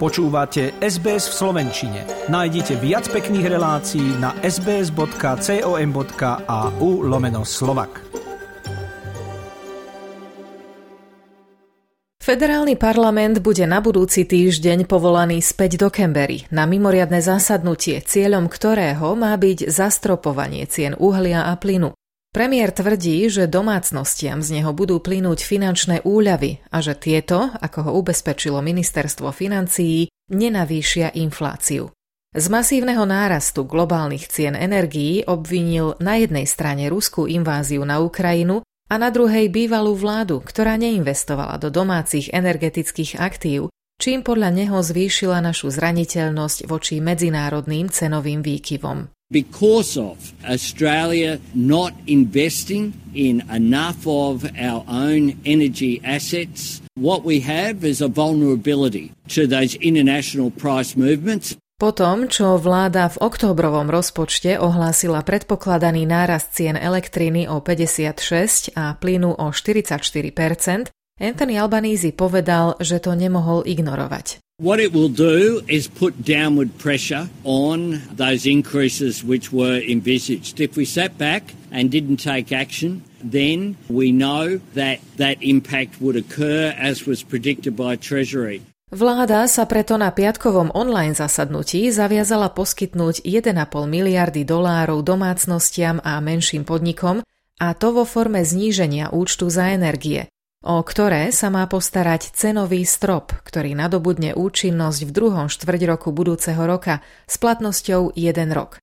Počúvate SBS v Slovenčine. Nájdite viac pekných relácií na sbs.com.au lomeno slovak. Federálny parlament bude na budúci týždeň povolaný späť do Canberry na mimoriadne zasadnutie, cieľom ktorého má byť zastropovanie cien uhlia a plynu. Premiér tvrdí, že domácnostiam z neho budú plynúť finančné úľavy a že tieto, ako ho ubezpečilo ministerstvo financií, nenavýšia infláciu. Z masívneho nárastu globálnych cien energií obvinil na jednej strane ruskú inváziu na Ukrajinu a na druhej bývalú vládu, ktorá neinvestovala do domácich energetických aktív, čím podľa neho zvýšila našu zraniteľnosť voči medzinárodným cenovým výkyvom. because of Australia not investing in enough of our own energy assets, what we have is a vulnerability to those international price movements. Potom, čo vláda v októbrovom rozpočte ohlásila predpokladaný nárast cien elektriny o 56 a plynu o 44 Anthony Albanese povedal, že to nemohol ignorovať. What it will do is put downward pressure on those increases which were envisaged. If we sat back and didn't take action, then we know that that impact would occur as was predicted by Treasury. Vláda sa preto na piatkovom online zasadnutí zaviazala poskytnúť 1,5 miliardy dolárov domácnostiam a menším podnikom, a to vo forme zníženia účtu za energie o ktoré sa má postarať cenový strop, ktorý nadobudne účinnosť v druhom štvrť roku budúceho roka s platnosťou 1 rok.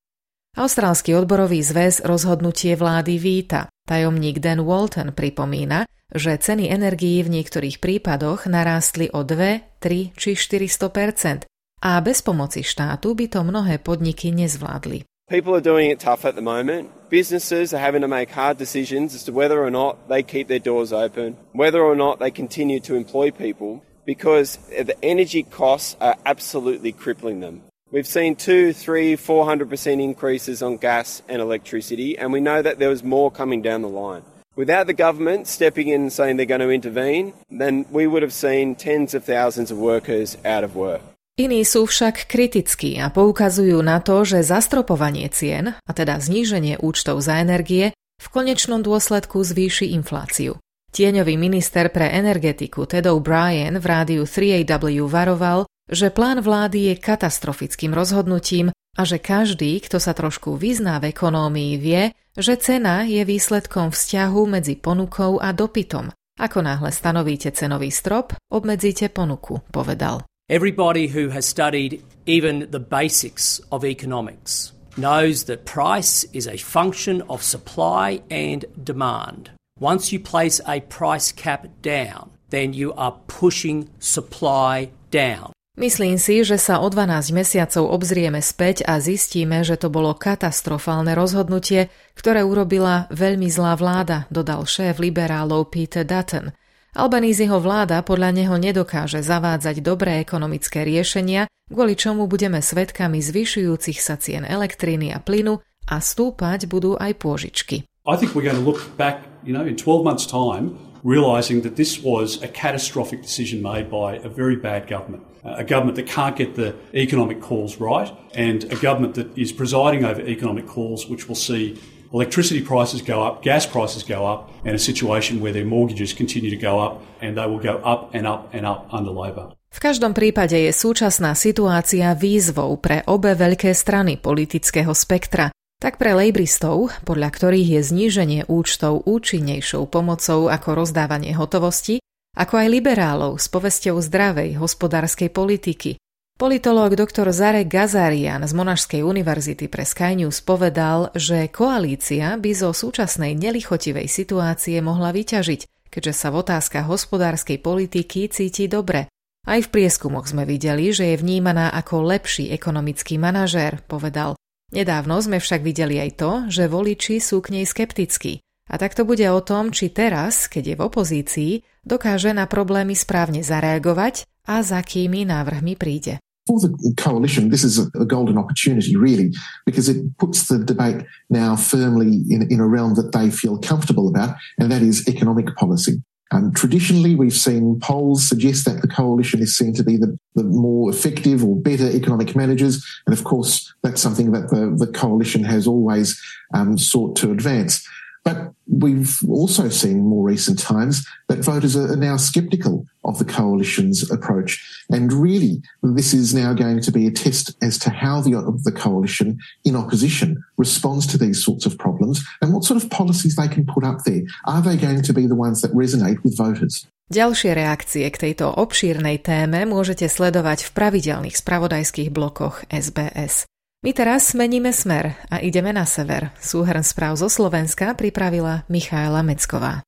Austrálsky odborový zväz rozhodnutie vlády víta. Tajomník Dan Walton pripomína, že ceny energií v niektorých prípadoch narástli o 2, 3 či 400% a bez pomoci štátu by to mnohé podniky nezvládli. People are doing it tough at the moment. Businesses are having to make hard decisions as to whether or not they keep their doors open, whether or not they continue to employ people, because the energy costs are absolutely crippling them. We've seen two, three, four hundred percent increases on gas and electricity, and we know that there was more coming down the line. Without the government stepping in and saying they're going to intervene, then we would have seen tens of thousands of workers out of work. Iní sú však kritickí a poukazujú na to, že zastropovanie cien, a teda zníženie účtov za energie, v konečnom dôsledku zvýši infláciu. Tieňový minister pre energetiku Ted O'Brien v rádiu 3AW varoval, že plán vlády je katastrofickým rozhodnutím a že každý, kto sa trošku vyzná v ekonómii, vie, že cena je výsledkom vzťahu medzi ponukou a dopytom. Ako náhle stanovíte cenový strop, obmedzíte ponuku, povedal. Everybody who has studied even the basics of economics knows that price is a function of supply and demand. Once you place a price cap down, then you are pushing supply down. Myslím si, že sa o 12 mesiacov obzrieme späť a zistíme, že to bolo katastrofálne rozhodnutie, ktoré urobila veľmi zlá vláda, dodal šéf liberálov Peter Dutton – Albaníziho vláda podľa neho nedokáže zavádzať dobré ekonomické riešenia, kvôli čomu budeme svedkami zvyšujúcich sa cien elektriny a plynu a stúpať budú aj pôžičky. I think we're going to look back, you know, in 12 months time realizing that this was a catastrophic decision made by a very bad government. A government that can't get the economic calls right, and a government that is presiding over economic calls which will see electricity prices go up, gas prices go up, and a situation where their mortgages continue to go up and they will go up and up and up under Labor. V každom prípade je súčasná situácia výzvou pre obe veľké strany politického spektra, tak pre lejbristov, podľa ktorých je zníženie účtov účinnejšou pomocou ako rozdávanie hotovosti, ako aj liberálov s povesťou zdravej hospodárskej politiky, Politológ dr. Zarek Gazarian z Monašskej univerzity pre Sky News povedal, že koalícia by zo súčasnej nelichotivej situácie mohla vyťažiť, keďže sa v otázkach hospodárskej politiky cíti dobre. Aj v prieskumoch sme videli, že je vnímaná ako lepší ekonomický manažér, povedal. Nedávno sme však videli aj to, že voliči sú k nej skeptickí. A tak to bude o tom, či teraz, keď je v opozícii, dokáže na problémy správne zareagovať a za akými návrhmi príde. For the coalition, this is a, golden opportunity, really, because it puts the debate now firmly in, in a realm that they feel comfortable about, and that is economic policy. Um, traditionally, we've seen polls suggest that the coalition is seen to be the, the more effective or better economic managers. And of course, that's something that the, the coalition has always um, sought to advance. But we've also seen more recent times that voters are now sceptical of the coalition's approach. And really, this is now going to be a test as to how the, the coalition in opposition responds to these sorts of problems and what sort of policies they can put up there. Are they going to be the ones that resonate with voters? Ďalšie reakcie k tejto obšírnej téme môžete sledovať v pravidelných spravodajských blokoch SBS. My teraz meníme smer a ideme na sever. Súhrn správ zo Slovenska pripravila Michaela Mecková.